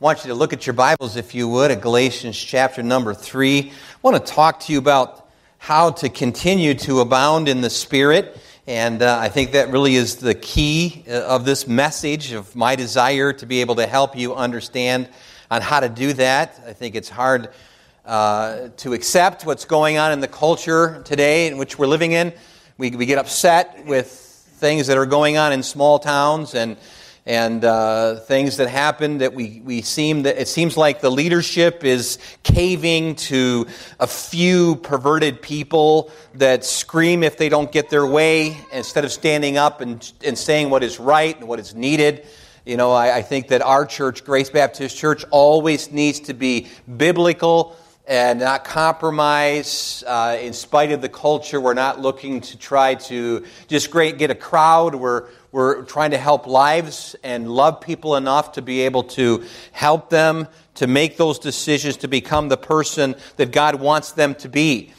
I want you to look at your Bibles, if you would, at Galatians chapter number 3. I want to talk to you about how to continue to abound in the Spirit. And uh, I think that really is the key uh, of this message, of my desire to be able to help you understand on how to do that. I think it's hard uh, to accept what's going on in the culture today in which we're living in. We, we get upset with things that are going on in small towns and and uh, things that happen that we, we seem that it seems like the leadership is caving to a few perverted people that scream if they don't get their way instead of standing up and, and saying what is right and what is needed. You know, I, I think that our church, Grace Baptist Church, always needs to be biblical and not compromise uh, in spite of the culture. We're not looking to try to just great get a crowd. We're we're trying to help lives and love people enough to be able to help them to make those decisions to become the person that God wants them to be.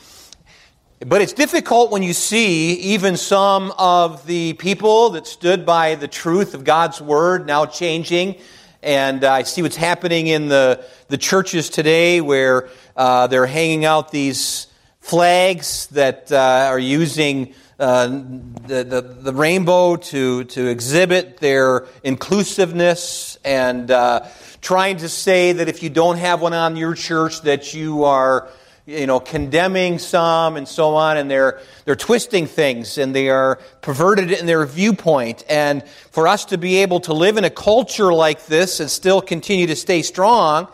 But it's difficult when you see even some of the people that stood by the truth of God's word now changing. And I see what's happening in the, the churches today where uh, they're hanging out these flags that uh, are using uh, the, the, the, rainbow to, to exhibit their inclusiveness and uh, trying to say that if you don't have one on your church that you are you know condemning some and so on and they're they're twisting things and they are perverted in their viewpoint. And for us to be able to live in a culture like this and still continue to stay strong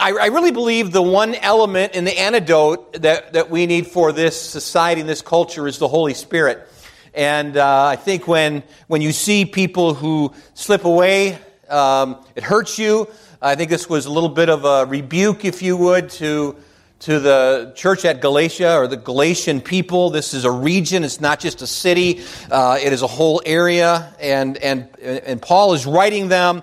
I, I, really believe the one element in the antidote that, that we need for this society and this culture is the Holy Spirit. And uh, I think when, when you see people who slip away, um, it hurts you. I think this was a little bit of a rebuke, if you would, to, to the church at Galatia or the Galatian people. This is a region, it's not just a city, uh, it is a whole area. And, and, and Paul is writing them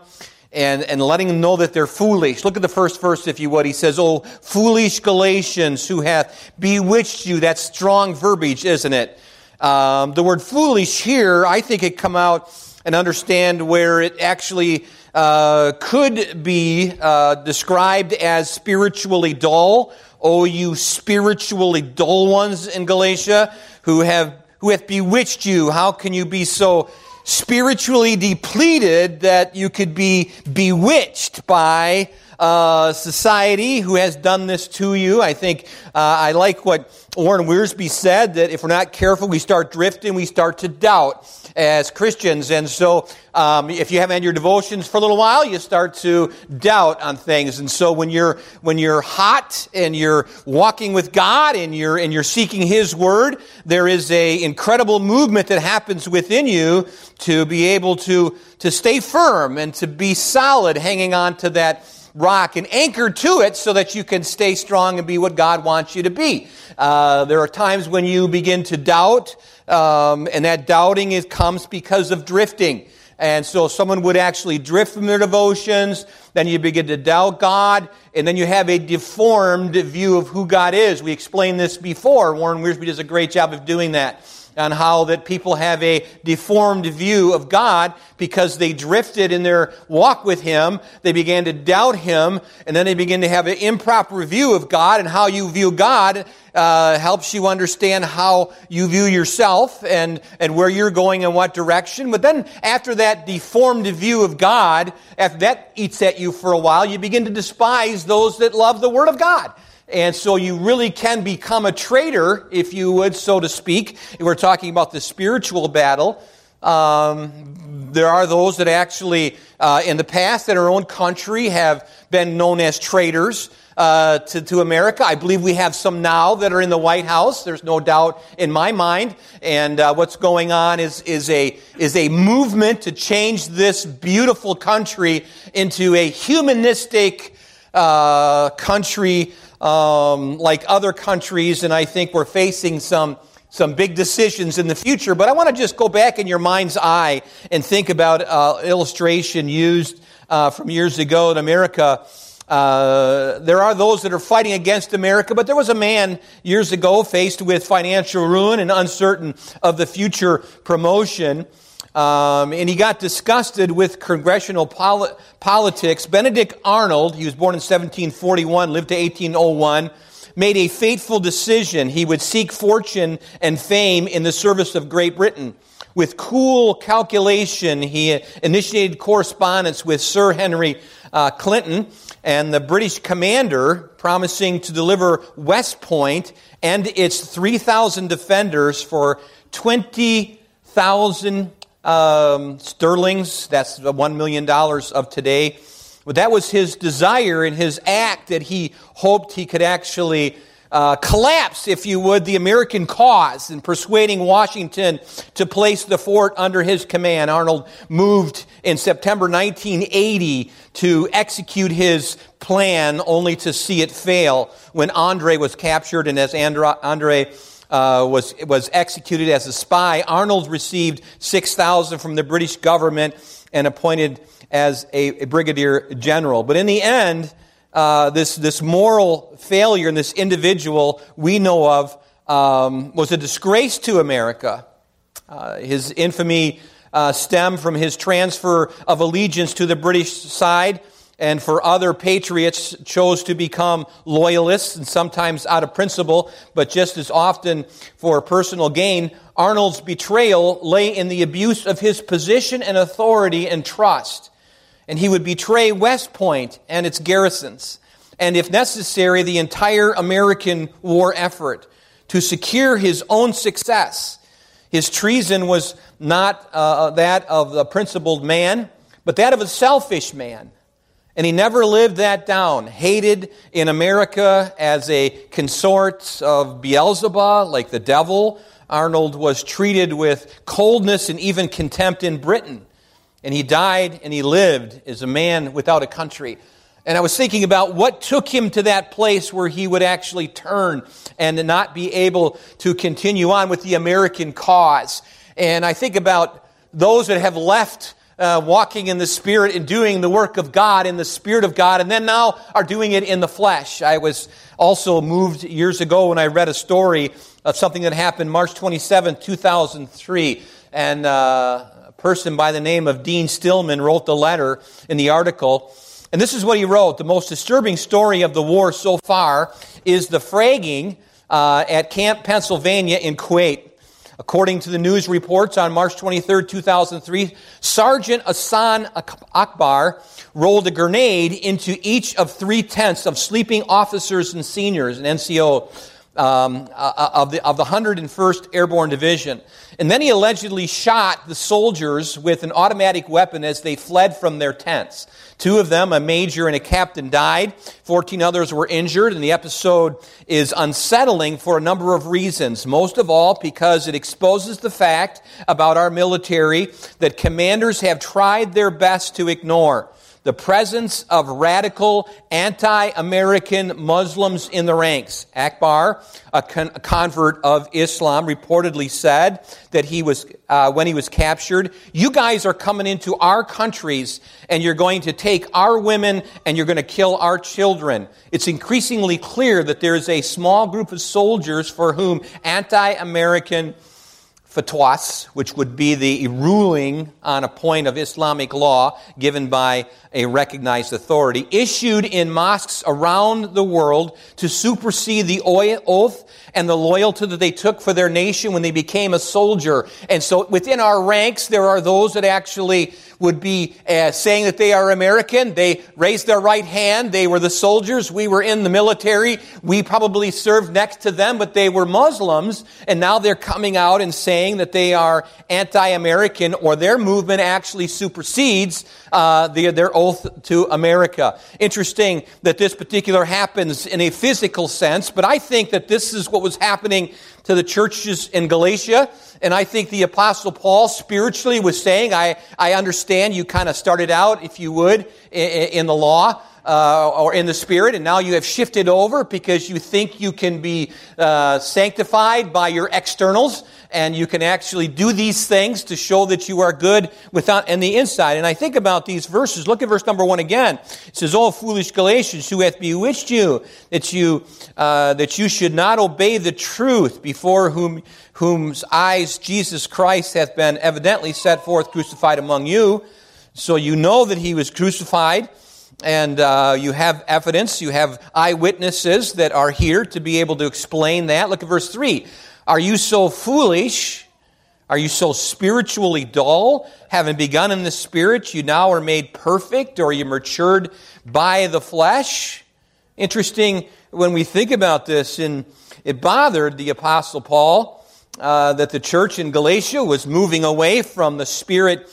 and, and letting them know that they're foolish. Look at the first verse, if you would. He says, Oh, foolish Galatians who hath bewitched you. That's strong verbiage, isn't it? Um, the word foolish here, I think it come out and understand where it actually uh, could be uh, described as spiritually dull. Oh, you spiritually dull ones in Galatia who have who hath bewitched you. How can you be so spiritually depleted that you could be bewitched by uh, society who has done this to you. I think uh, I like what Warren Wiersbe said that if we're not careful, we start drifting, we start to doubt as Christians. And so, um, if you haven't had your devotions for a little while, you start to doubt on things. And so, when you're when you're hot and you're walking with God and you're and you're seeking His Word, there is a incredible movement that happens within you to be able to to stay firm and to be solid, hanging on to that rock and anchor to it so that you can stay strong and be what God wants you to be. Uh, there are times when you begin to doubt, um, and that doubting is, comes because of drifting. And so someone would actually drift from their devotions, then you begin to doubt God, and then you have a deformed view of who God is. We explained this before. Warren Wiersbe does a great job of doing that on how that people have a deformed view of God because they drifted in their walk with Him. They began to doubt Him, and then they begin to have an improper view of God, and how you view God uh, helps you understand how you view yourself and, and where you're going in what direction. But then after that deformed view of God, after that eats at you for a while, you begin to despise those that love the Word of God. And so you really can become a traitor, if you would, so to speak. We're talking about the spiritual battle. Um, there are those that actually, uh, in the past, in our own country, have been known as traitors. Uh, to, to America. I believe we have some now that are in the White House. There's no doubt in my mind. And uh, what's going on is, is, a, is a movement to change this beautiful country into a humanistic uh, country um, like other countries, and I think we're facing some some big decisions in the future. But I want to just go back in your mind's eye and think about uh, illustration used uh, from years ago in America. Uh, there are those that are fighting against America, but there was a man years ago faced with financial ruin and uncertain of the future promotion. Um, and he got disgusted with congressional poli- politics. Benedict Arnold, he was born in 1741, lived to 1801, made a fateful decision. He would seek fortune and fame in the service of Great Britain. With cool calculation, he initiated correspondence with Sir Henry uh, Clinton and the British commander, promising to deliver West Point and its 3,000 defenders for 20,000 um, sterlings. That's $1 million of today. But that was his desire and his act that he hoped he could actually uh, collapse, if you would, the American cause in persuading Washington to place the fort under his command. Arnold moved in September 1980 to execute his plan only to see it fail when Andre was captured and as Andre uh, was, was executed as a spy. Arnold received 6,000 from the British government and appointed as a, a brigadier general. But in the end, uh, this, this moral failure in this individual we know of um, was a disgrace to America. Uh, his infamy uh, stemmed from his transfer of allegiance to the British side, and for other patriots chose to become loyalists, and sometimes out of principle, but just as often for personal gain. Arnold's betrayal lay in the abuse of his position and authority and trust and he would betray West Point and its garrisons, and if necessary, the entire American war effort to secure his own success. His treason was not uh, that of a principled man, but that of a selfish man. And he never lived that down. Hated in America as a consort of Beelzebub, like the devil. Arnold was treated with coldness and even contempt in Britain. And he died and he lived as a man without a country. And I was thinking about what took him to that place where he would actually turn and not be able to continue on with the American cause. And I think about those that have left uh, walking in the Spirit and doing the work of God in the Spirit of God, and then now are doing it in the flesh. I was also moved years ago when I read a story of something that happened March 27, 2003. And uh, a person by the name of Dean Stillman wrote the letter in the article. And this is what he wrote The most disturbing story of the war so far is the fragging uh, at Camp Pennsylvania in Kuwait. According to the news reports on March 23, 2003, Sergeant Hassan Akbar rolled a grenade into each of three tents of sleeping officers and seniors, an NCO um, uh, uh, of, the, of the 101st Airborne Division. And then he allegedly shot the soldiers with an automatic weapon as they fled from their tents. Two of them, a major and a captain, died. Fourteen others were injured, and the episode is unsettling for a number of reasons. Most of all, because it exposes the fact about our military that commanders have tried their best to ignore the presence of radical anti-American Muslims in the ranks. Akbar, a, con- a convert of Islam, reportedly said that he was, uh, when he was captured, you guys are coming into our countries and you're going to take our women and you're going to kill our children. It's increasingly clear that there is a small group of soldiers for whom anti-American fatwas, which would be the ruling on a point of Islamic law given by a recognized authority, issued in mosques around the world to supersede the oath and the loyalty that they took for their nation when they became a soldier. And so within our ranks, there are those that actually would be uh, saying that they are American. They raised their right hand. They were the soldiers. We were in the military. We probably served next to them, but they were Muslims. And now they're coming out and saying that they are anti-American or their movement actually supersedes uh, the, their oath to America. Interesting that this particular happens in a physical sense, but I think that this is what was happening to the churches in Galatia. And I think the Apostle Paul spiritually was saying, I, I understand you kind of started out, if you would, in, in the law. Uh, or in the Spirit, and now you have shifted over because you think you can be uh, sanctified by your externals, and you can actually do these things to show that you are good without in the inside. And I think about these verses. Look at verse number one again. It says, "O foolish Galatians, who hath bewitched you that you uh, that you should not obey the truth before whom whose eyes Jesus Christ hath been evidently set forth crucified among you." So you know that he was crucified and uh, you have evidence, you have eyewitnesses that are here to be able to explain that. Look at verse 3. Are you so foolish? Are you so spiritually dull? Having begun in the spirit, you now are made perfect, or you matured by the flesh? Interesting when we think about this, and it bothered the Apostle Paul uh, that the church in Galatia was moving away from the spirit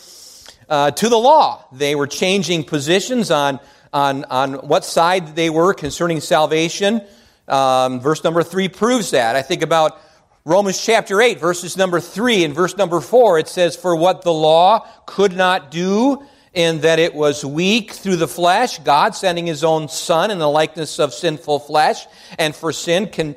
uh, to the law. They were changing positions on on, on what side they were concerning salvation. Um, verse number 3 proves that. I think about Romans chapter 8, verses number 3 and verse number 4. It says, For what the law could not do, in that it was weak through the flesh, God sending his own Son in the likeness of sinful flesh, and for sin can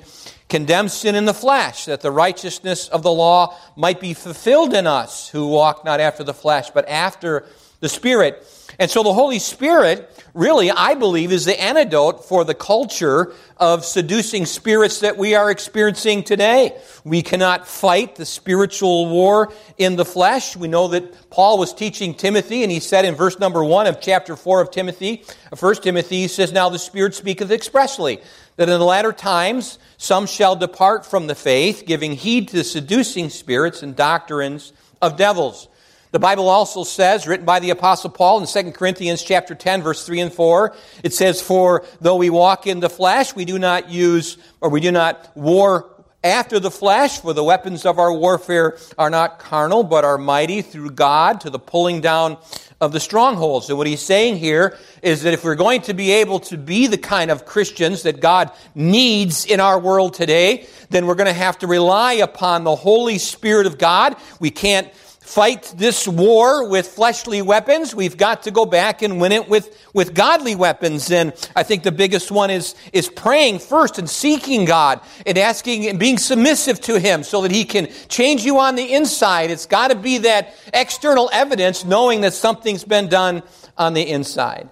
condemn sin in the flesh, that the righteousness of the law might be fulfilled in us who walk not after the flesh, but after the Spirit. And so the Holy Spirit, really, I believe, is the antidote for the culture of seducing spirits that we are experiencing today. We cannot fight the spiritual war in the flesh. We know that Paul was teaching Timothy, and he said in verse number one of chapter four of Timothy, First Timothy, he says, Now the Spirit speaketh expressly, that in the latter times some shall depart from the faith, giving heed to seducing spirits and doctrines of devils the Bible also says, written by the apostle Paul in 2 Corinthians chapter 10 verse 3 and 4, it says, For though we walk in the flesh, we do not use, or we do not war after the flesh, for the weapons of our warfare are not carnal, but are mighty through God to the pulling down of the strongholds. And what he's saying here is that if we're going to be able to be the kind of Christians that God needs in our world today, then we're going to have to rely upon the Holy Spirit of God. We can't fight this war with fleshly weapons. We've got to go back and win it with, with godly weapons. And I think the biggest one is, is praying first and seeking God and asking and being submissive to Him so that He can change you on the inside. It's got to be that external evidence knowing that something's been done on the inside.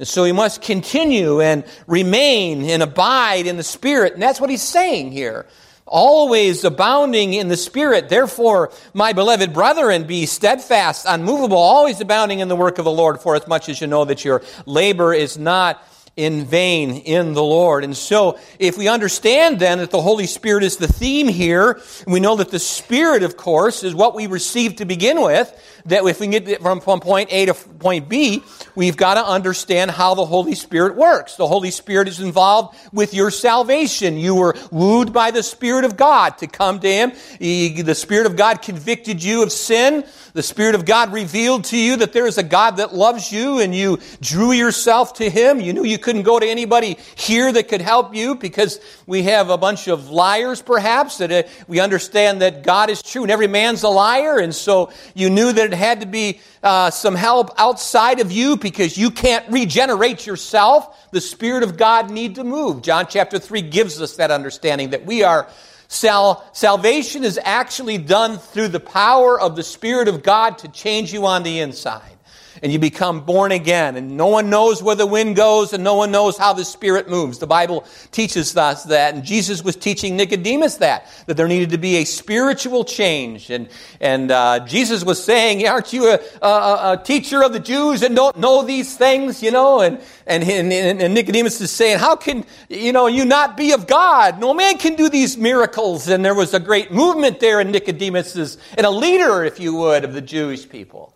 And so we must continue and remain and abide in the Spirit. And that's what He's saying here always abounding in the Spirit. Therefore, my beloved brethren, be steadfast, unmovable, always abounding in the work of the Lord, for as much as you know that your labor is not in vain in the Lord. And so, if we understand then that the Holy Spirit is the theme here, we know that the Spirit, of course, is what we receive to begin with, that if we get from, point A to point B, we've got to understand how the Holy Spirit works. The Holy Spirit is involved with your salvation. You were wooed by the Spirit of God to come to Him. He, the Spirit of God convicted you of sin. The Spirit of God revealed to you that there is a God that loves you and you drew yourself to Him. You knew you couldn't go to anybody here that could help you because we have a bunch of liars perhaps that uh, we understand that God is true and every man's a liar. And so you knew that it had to be uh, some help outside of you because you can't regenerate yourself. The Spirit of God need to move. John chapter 3 gives us that understanding that we are Sal- salvation is actually done through the power of the Spirit of God to change you on the inside and you become born again. And no one knows where the wind goes and no one knows how the Spirit moves. The Bible teaches us that. And Jesus was teaching Nicodemus that, that there needed to be a spiritual change. And, and uh, Jesus was saying, aren't you a, a, a, teacher of the Jews and don't know these things, you know? And, and, and, and Nicodemus is saying, how can, you know, you not be of God? No man can do these miracles. And there was a great movement there in Nicodemus's, and a leader, if you would, of the Jewish people.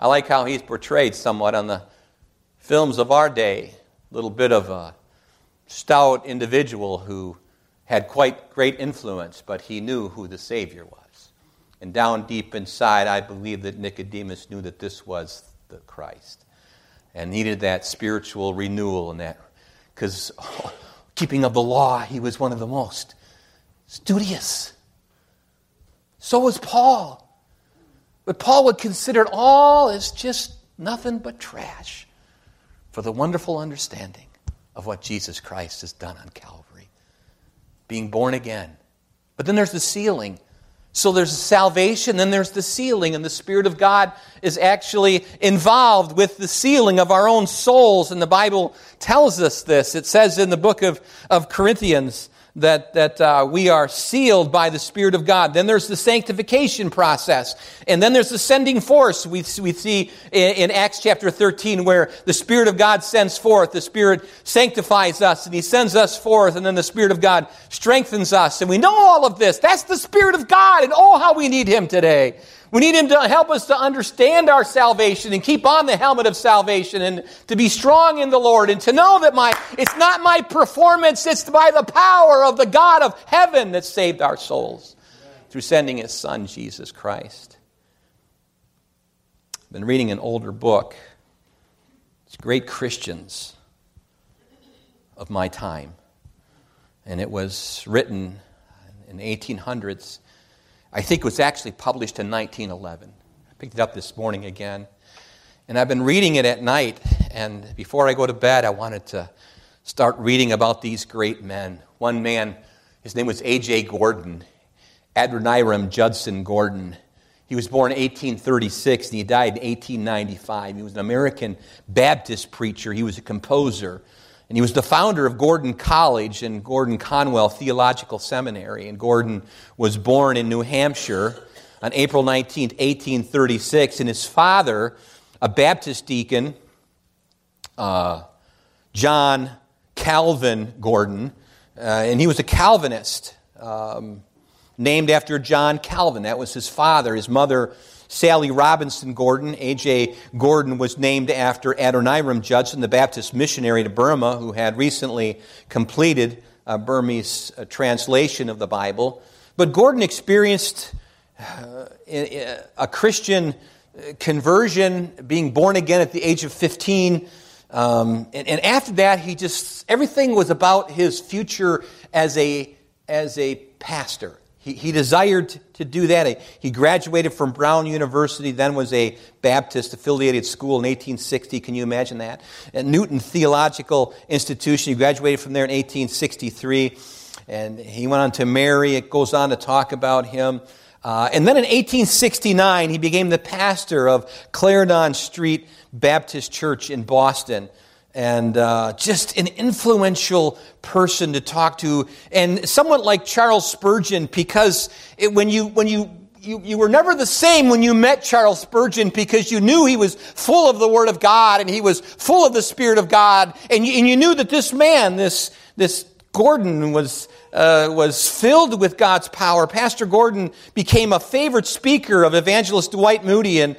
I like how he's portrayed somewhat on the films of our day. A little bit of a stout individual who had quite great influence, but he knew who the Savior was. And down deep inside, I believe that Nicodemus knew that this was the Christ and needed that spiritual renewal and that, because oh, keeping of the law, he was one of the most studious. So was Paul. But Paul would consider it all as just nothing but trash. for the wonderful understanding of what Jesus Christ has done on Calvary. Being born again. But then there's the sealing. So there's salvation, then there's the sealing, and the Spirit of God is actually involved with the sealing of our own souls. And the Bible tells us this. It says in the book of, of Corinthians that, that uh, we are sealed by the Spirit of God. Then there's the sanctification process. And then there's the sending force we, we see in, in Acts chapter 13 where the Spirit of God sends forth. The Spirit sanctifies us and He sends us forth. And then the Spirit of God strengthens us. And we know all of this. That's the Spirit of God. And oh, how we need Him today. We need Him to help us to understand our salvation and keep on the helmet of salvation and to be strong in the Lord and to know that my, it's not my performance, it's by the power of the God of heaven that saved our souls through sending His Son, Jesus Christ. I've been reading an older book. It's Great Christians of My Time. And it was written in the 1800s I think it was actually published in 1911. I picked it up this morning again. And I've been reading it at night, and before I go to bed, I wanted to start reading about these great men. One man, his name was A.J. Gordon, Adoniram Judson Gordon. He was born in 1836 and he died in 1895. He was an American Baptist preacher, he was a composer. And he was the founder of Gordon College and Gordon Conwell Theological Seminary. And Gordon was born in New Hampshire on April 19, 1836. And his father, a Baptist deacon, uh, John Calvin Gordon, uh, and he was a Calvinist, um, named after John Calvin. That was his father. His mother Sally Robinson Gordon. A.J. Gordon was named after Adoniram Judson, the Baptist missionary to Burma, who had recently completed a Burmese uh, translation of the Bible. But Gordon experienced uh, a Christian uh, conversion, being born again at the age of 15. Um, and, and, after that, he just, everything was about his future as a, as a pastor. He, he desired to do that. He graduated from Brown University, then was a Baptist affiliated school in 1860. Can you imagine that? At Newton Theological Institution, he graduated from there in 1863. And he went on to marry. It goes on to talk about him. Uh, and then in 1869, he became the pastor of Clarendon Street Baptist Church in Boston and uh, just an influential person to talk to, and somewhat like Charles Spurgeon, because it, when you when you you, you were never the same when you met Charles Spurgeon because you knew he was full of the Word of God and he was full of the Spirit of God, and you, and you knew that this man, this this Gordon, was uh, was filled with God's power. Pastor Gordon became a favorite speaker of evangelist Dwight Moody and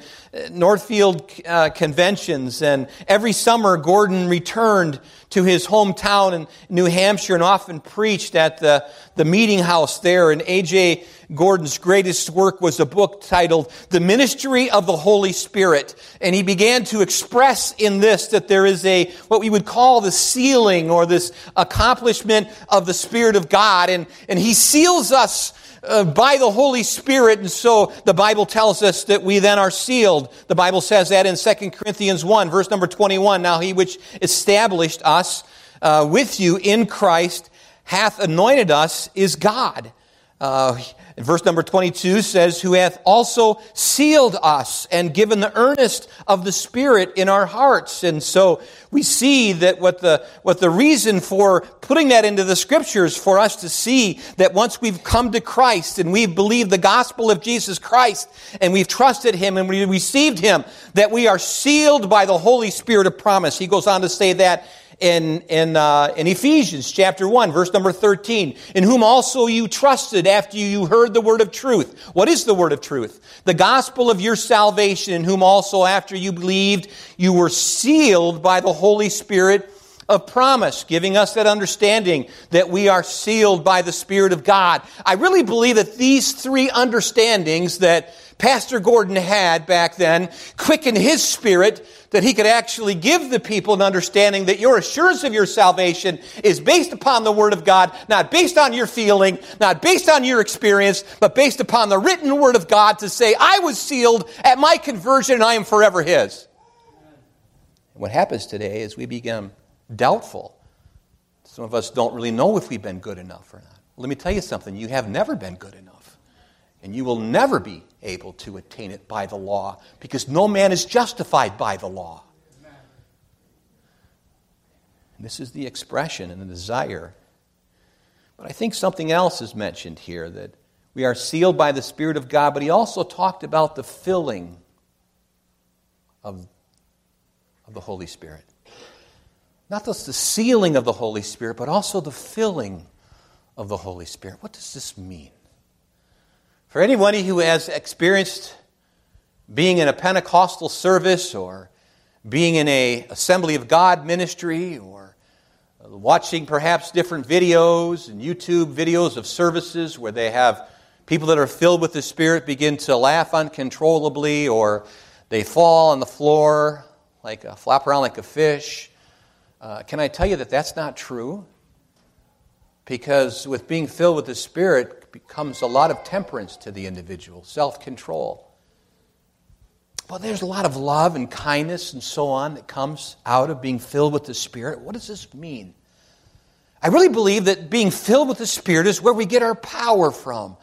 Northfield uh, conventions, and every summer Gordon returned to his hometown in New Hampshire and often preached at the, the meeting house there. And A.J. Gordon's greatest work was a book titled The Ministry of the Holy Spirit. And he began to express in this that there is a, what we would call the sealing or this accomplishment of the Spirit of God. And, and he seals us uh, by the Holy Spirit. And so the Bible tells us that we then are sealed. The Bible says that in 2 Corinthians 1, verse number 21. Now he which established us uh, with you in Christ hath anointed us is God. Uh, verse number 22 says, Who hath also sealed us and given the earnest of the Spirit in our hearts. And so we see that what the, what the reason for putting that into the scriptures for us to see that once we've come to Christ and we've believed the gospel of Jesus Christ and we've trusted Him and we received Him, that we are sealed by the Holy Spirit of promise. He goes on to say that in, in, uh, in Ephesians chapter 1, verse number 13, in whom also you trusted after you heard the word of truth. What is the word of truth? The gospel of your salvation, in whom also after you believed, you were sealed by the Holy Spirit of promise, giving us that understanding that we are sealed by the Spirit of God. I really believe that these three understandings that Pastor Gordon had back then quickened his spirit that he could actually give the people an understanding that your assurance of your salvation is based upon the Word of God, not based on your feeling, not based on your experience, but based upon the written Word of God to say, I was sealed at my conversion and I am forever His. What happens today is we become doubtful. Some of us don't really know if we've been good enough or not. Let me tell you something you have never been good enough. And you will never be able to attain it by the law because no man is justified by the law. And this is the expression and the desire. But I think something else is mentioned here that we are sealed by the Spirit of God, but he also talked about the filling of, of the Holy Spirit. Not just the sealing of the Holy Spirit, but also the filling of the Holy Spirit. What does this mean? For anybody who has experienced being in a Pentecostal service or being in a Assembly of God ministry or watching perhaps different videos and YouTube videos of services where they have people that are filled with the Spirit begin to laugh uncontrollably or they fall on the floor like a flap around like a fish. Uh, can I tell you that that's not true? Because with being filled with the Spirit becomes a lot of temperance to the individual, self control. Well, there's a lot of love and kindness and so on that comes out of being filled with the Spirit. What does this mean? I really believe that being filled with the Spirit is where we get our power from.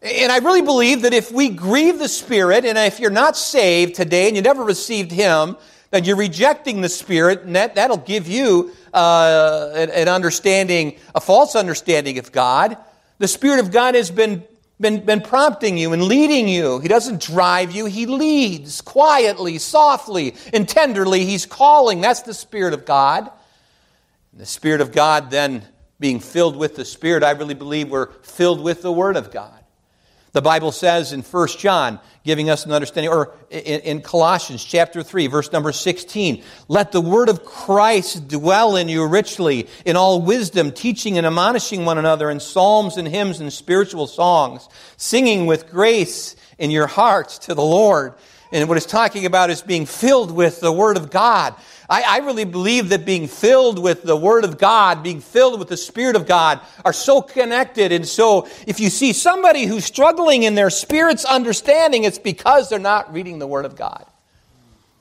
And I really believe that if we grieve the Spirit, and if you're not saved today and you never received Him, then you're rejecting the Spirit, and that, that'll give you uh, an, an understanding, a false understanding of God. The Spirit of God has been, been, been prompting you and leading you. He doesn't drive you, He leads quietly, softly, and tenderly. He's calling. That's the Spirit of God. The Spirit of God then being filled with the Spirit, I really believe we're filled with the Word of God. The Bible says in 1 John, giving us an understanding, or in, Colossians chapter 3, verse number 16, let the word of Christ dwell in you richly in all wisdom, teaching and admonishing one another in psalms and hymns and spiritual songs, singing with grace in your hearts to the Lord. And what it's talking about is being filled with the word of God. I, I really believe that being filled with the Word of God, being filled with the Spirit of God, are so connected. And so, if you see somebody who's struggling in their spirit's understanding, it's because they're not reading the Word of God.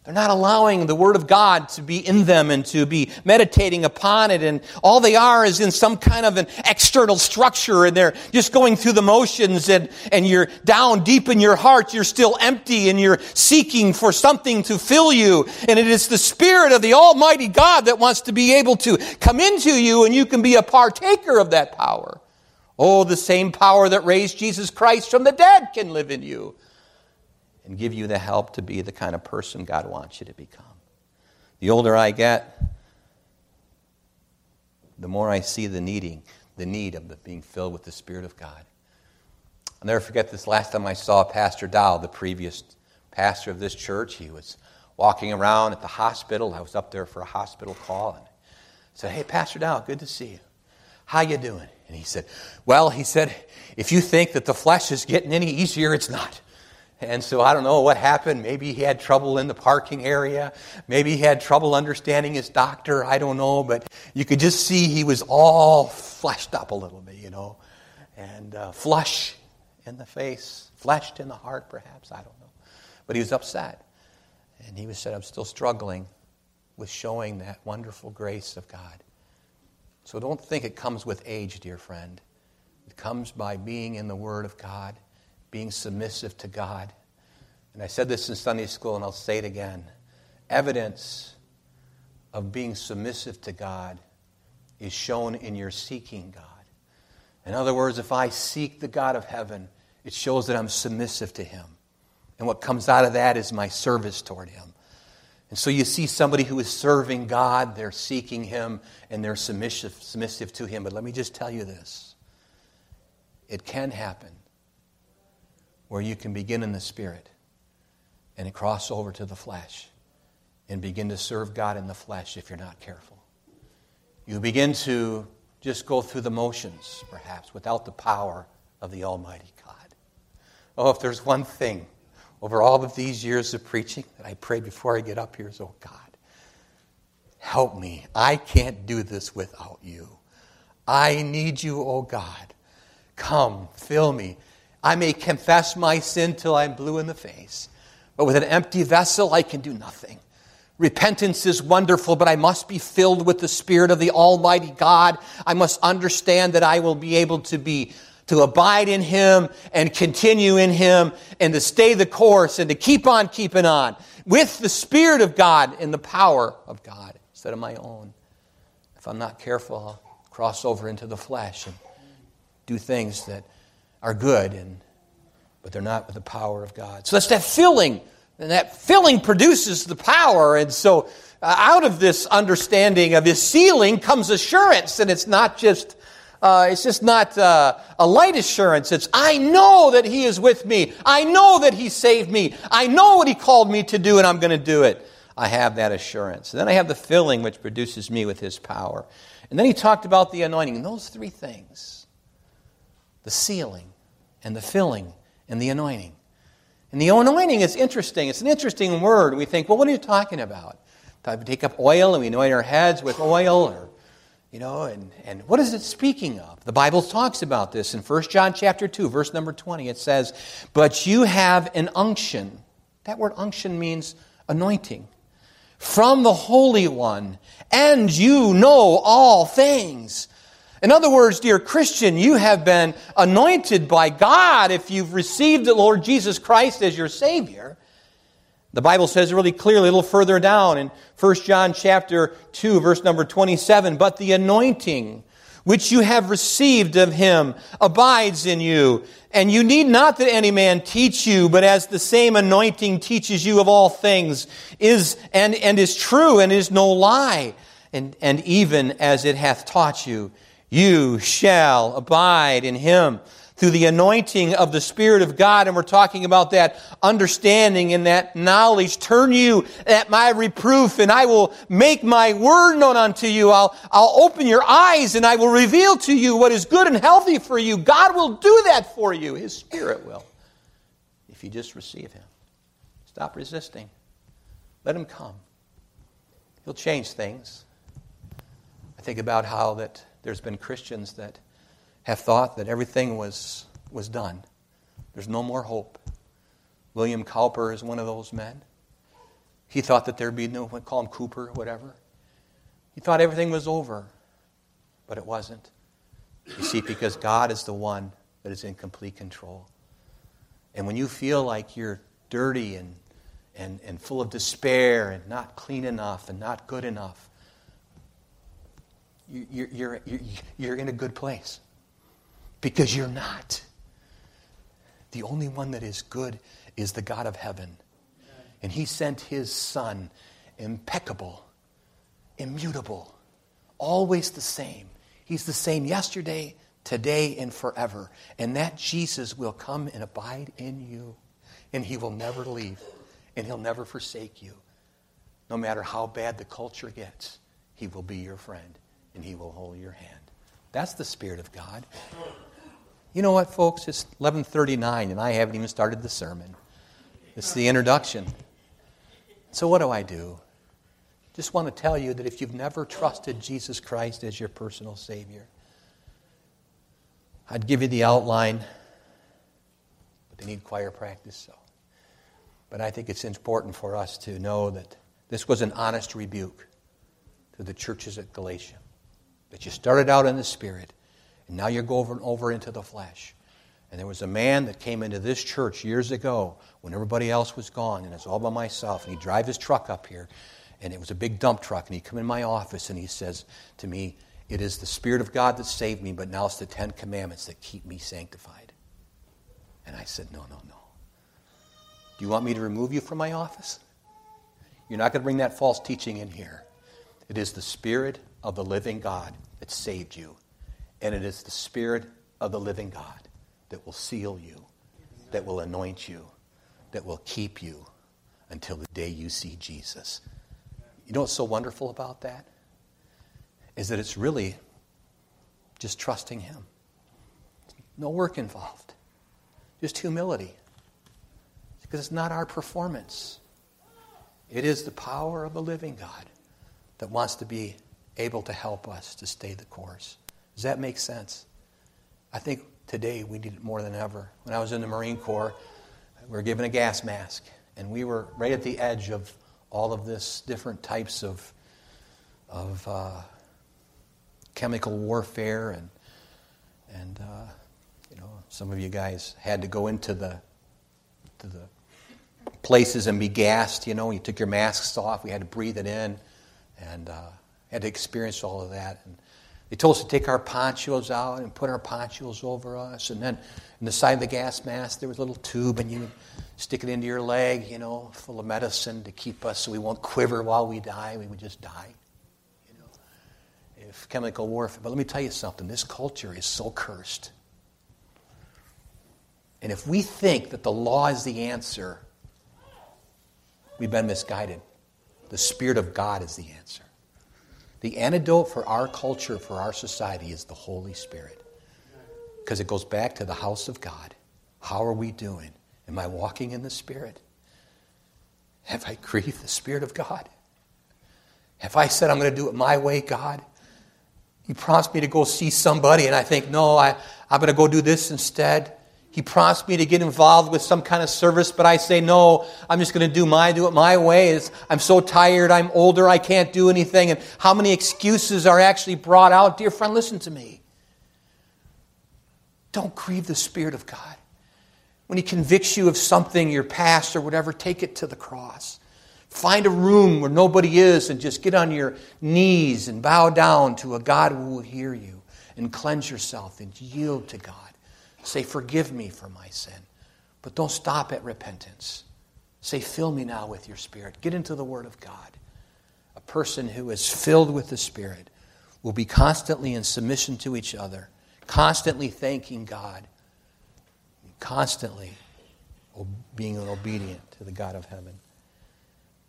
They're not allowing the Word of God to be in them and to be meditating upon it. And all they are is in some kind of an external structure and they're just going through the motions and, and you're down deep in your heart. You're still empty and you're seeking for something to fill you. And it is the Spirit of the Almighty God that wants to be able to come into you and you can be a partaker of that power. Oh, the same power that raised Jesus Christ from the dead can live in you and give you the help to be the kind of person God wants you to become. The older I get, the more I see the needing, the need of being filled with the Spirit of God. I'll never forget this last time I saw Pastor Dow, the previous pastor of this church. He was walking around at the hospital. I was up there for a hospital call and said, Hey, Pastor Dow, good to see you. How you doing? And he said, Well, he said, if you think that the flesh is getting any easier, it's not. And so I don't know what happened. Maybe he had trouble in the parking area. Maybe he had trouble understanding his doctor. I don't know. But you could just see he was all fleshed up a little bit, you know, and uh, flush in the face, fleshed in the heart, perhaps. I don't know. But he was upset. And he was said, I'm still struggling with showing that wonderful grace of God. So don't think it comes with age, dear friend. It comes by being in the Word of God being submissive to God. And I said this in Sunday school, and I'll say it again. Evidence of being submissive to God is shown in your seeking God. In other words, if I seek the God of heaven, it shows that I'm submissive to Him. And what comes out of that is my service toward Him. And so you see somebody who is serving God, they're seeking Him, and they're submissive, submissive to Him. But let me just tell you this it can happen where you can begin in the spirit and cross over to the flesh and begin to serve God in the flesh if you're not careful. You begin to just go through the motions, perhaps, without the power of the Almighty God. Oh, if there's one thing over all of these years of preaching that I pray before I get up here is, oh God, help me. I can't do this without you. I need you, oh God. Come, fill me. I may confess my sin till I'm blue in the face, but with an empty vessel, I can do nothing. Repentance is wonderful, but I must be filled with the Spirit of the Almighty God. I must understand that I will be able to be to abide in Him and continue in Him and to stay the course and to keep on keeping on with the Spirit of God and the power of God instead of my own. If I'm not careful, I'll cross over into the flesh and do things that are good, and, but they're not with the power of God. So that's that filling. And that filling produces the power. And so uh, out of this understanding of his sealing comes assurance. And it's not just uh, it's just not uh, a light assurance. It's, I know that He is with me. I know that He saved me. I know what He called me to do, and I'm going to do it. I have that assurance. And then I have the filling, which produces me with His power. And then He talked about the anointing. And those three things the sealing, and the filling, and the anointing. And the anointing is interesting. It's an interesting word. We think, well, what are you talking about? We take up oil and we anoint our heads with oil, or you know, and, and what is it speaking of? The Bible talks about this in 1 John chapter 2, verse number 20. It says, But you have an unction. That word unction means anointing. From the Holy One, and you know all things. In other words, dear Christian, you have been anointed by God if you've received the Lord Jesus Christ as your Savior. The Bible says really clearly a little further down in 1 John chapter 2 verse number 27, but the anointing which you have received of him abides in you, and you need not that any man teach you, but as the same anointing teaches you of all things is and, and is true and is no lie, and, and even as it hath taught you, you shall abide in him through the anointing of the Spirit of God. And we're talking about that understanding and that knowledge. Turn you at my reproof and I will make my word known unto you. I'll, I'll open your eyes and I will reveal to you what is good and healthy for you. God will do that for you. His Spirit will. If you just receive Him. Stop resisting. Let Him come. He'll change things. I think about how that there's been Christians that have thought that everything was, was done. There's no more hope. William Cowper is one of those men. He thought that there'd be no, call him Cooper, whatever. He thought everything was over, but it wasn't. You see, because God is the one that is in complete control. And when you feel like you're dirty and, and, and full of despair and not clean enough and not good enough, you, you're, you're, you're in a good place because you're not. The only one that is good is the God of heaven. And he sent his son, impeccable, immutable, always the same. He's the same yesterday, today, and forever. And that Jesus will come and abide in you. And he will never leave. And he'll never forsake you. No matter how bad the culture gets, he will be your friend and he will hold your hand. That's the Spirit of God. You know what, folks? It's 11:39 and I haven't even started the sermon. It's the introduction. So what do I do? Just want to tell you that if you've never trusted Jesus Christ as your personal savior, I'd give you the outline, but they need choir practice so. But I think it's important for us to know that this was an honest rebuke to the churches at Galatia. That you started out in the spirit and now you're going over into the flesh. And there was a man that came into this church years ago when everybody else was gone, and it's all by myself. And he'd drive his truck up here, and it was a big dump truck. And he'd come in my office, and he says to me, It is the Spirit of God that saved me, but now it's the Ten Commandments that keep me sanctified. And I said, No, no, no. Do you want me to remove you from my office? You're not going to bring that false teaching in here. It is the Spirit of the living God that saved you. And it is the Spirit of the living God that will seal you, that will anoint you, that will keep you until the day you see Jesus. You know what's so wonderful about that? Is that it's really just trusting Him. No work involved, just humility. Because it's not our performance, it is the power of the living God that wants to be able to help us to stay the course. Does that make sense? I think today we need it more than ever. When I was in the Marine Corps, we were given a gas mask, and we were right at the edge of all of this different types of, of uh, chemical warfare and, and uh, you know, some of you guys had to go into the, to the places and be gassed, you know, you took your masks off, we had to breathe it in, and uh, had to experience all of that. And they told us to take our ponchos out and put our ponchos over us, and then in the side of the gas mask there was a little tube, and you stick it into your leg, you know, full of medicine to keep us so we won't quiver while we die. We would just die, you know, if chemical warfare. But let me tell you something: this culture is so cursed. And if we think that the law is the answer, we've been misguided. The Spirit of God is the answer. The antidote for our culture, for our society, is the Holy Spirit. Because it goes back to the house of God. How are we doing? Am I walking in the Spirit? Have I grieved the Spirit of God? Have I said, I'm going to do it my way, God? You promised me to go see somebody, and I think, no, I, I'm going to go do this instead. He prompts me to get involved with some kind of service, but I say, no, I'm just going to do my, do it my way. It's, I'm so tired, I'm older, I can't do anything. And how many excuses are actually brought out? Dear friend, listen to me. Don't grieve the Spirit of God. When He convicts you of something, your past or whatever, take it to the cross. Find a room where nobody is and just get on your knees and bow down to a God who will hear you and cleanse yourself and yield to God. Say, Forgive me for my sin. But don't stop at repentance. Say, Fill me now with your Spirit. Get into the Word of God. A person who is filled with the Spirit will be constantly in submission to each other, constantly thanking God, constantly being obedient to the God of heaven.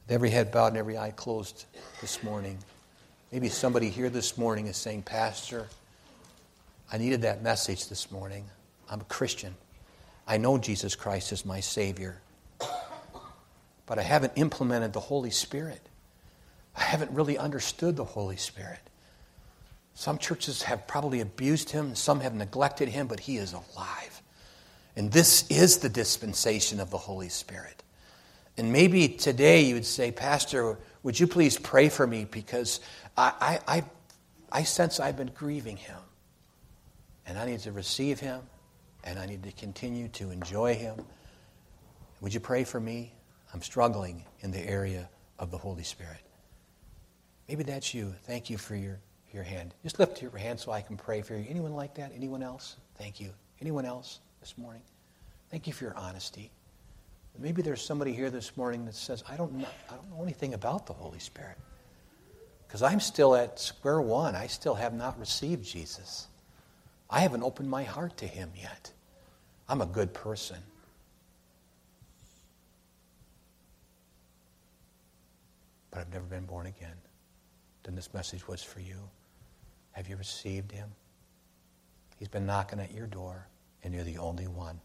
With every head bowed and every eye closed this morning, maybe somebody here this morning is saying, Pastor, I needed that message this morning. I'm a Christian. I know Jesus Christ is my Savior. But I haven't implemented the Holy Spirit. I haven't really understood the Holy Spirit. Some churches have probably abused him, some have neglected him, but he is alive. And this is the dispensation of the Holy Spirit. And maybe today you would say, Pastor, would you please pray for me because I, I, I, I sense I've been grieving him. And I need to receive him and I need to continue to enjoy Him. Would you pray for me? I'm struggling in the area of the Holy Spirit. Maybe that's you. Thank you for your, your hand. Just lift your hand so I can pray for you. Anyone like that? Anyone else? Thank you. Anyone else this morning? Thank you for your honesty. Maybe there's somebody here this morning that says, I don't know, I don't know anything about the Holy Spirit. Because I'm still at square one. I still have not received Jesus. I haven't opened my heart to Him yet. I'm a good person. But I've never been born again. Then this message was for you. Have you received Him? He's been knocking at your door, and you're the only one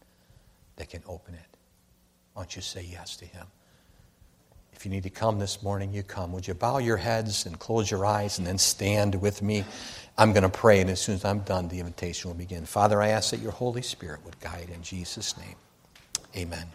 that can open it. Why don't you say yes to Him? If you need to come this morning, you come. Would you bow your heads and close your eyes and then stand with me? I'm going to pray, and as soon as I'm done, the invitation will begin. Father, I ask that your Holy Spirit would guide in Jesus' name. Amen.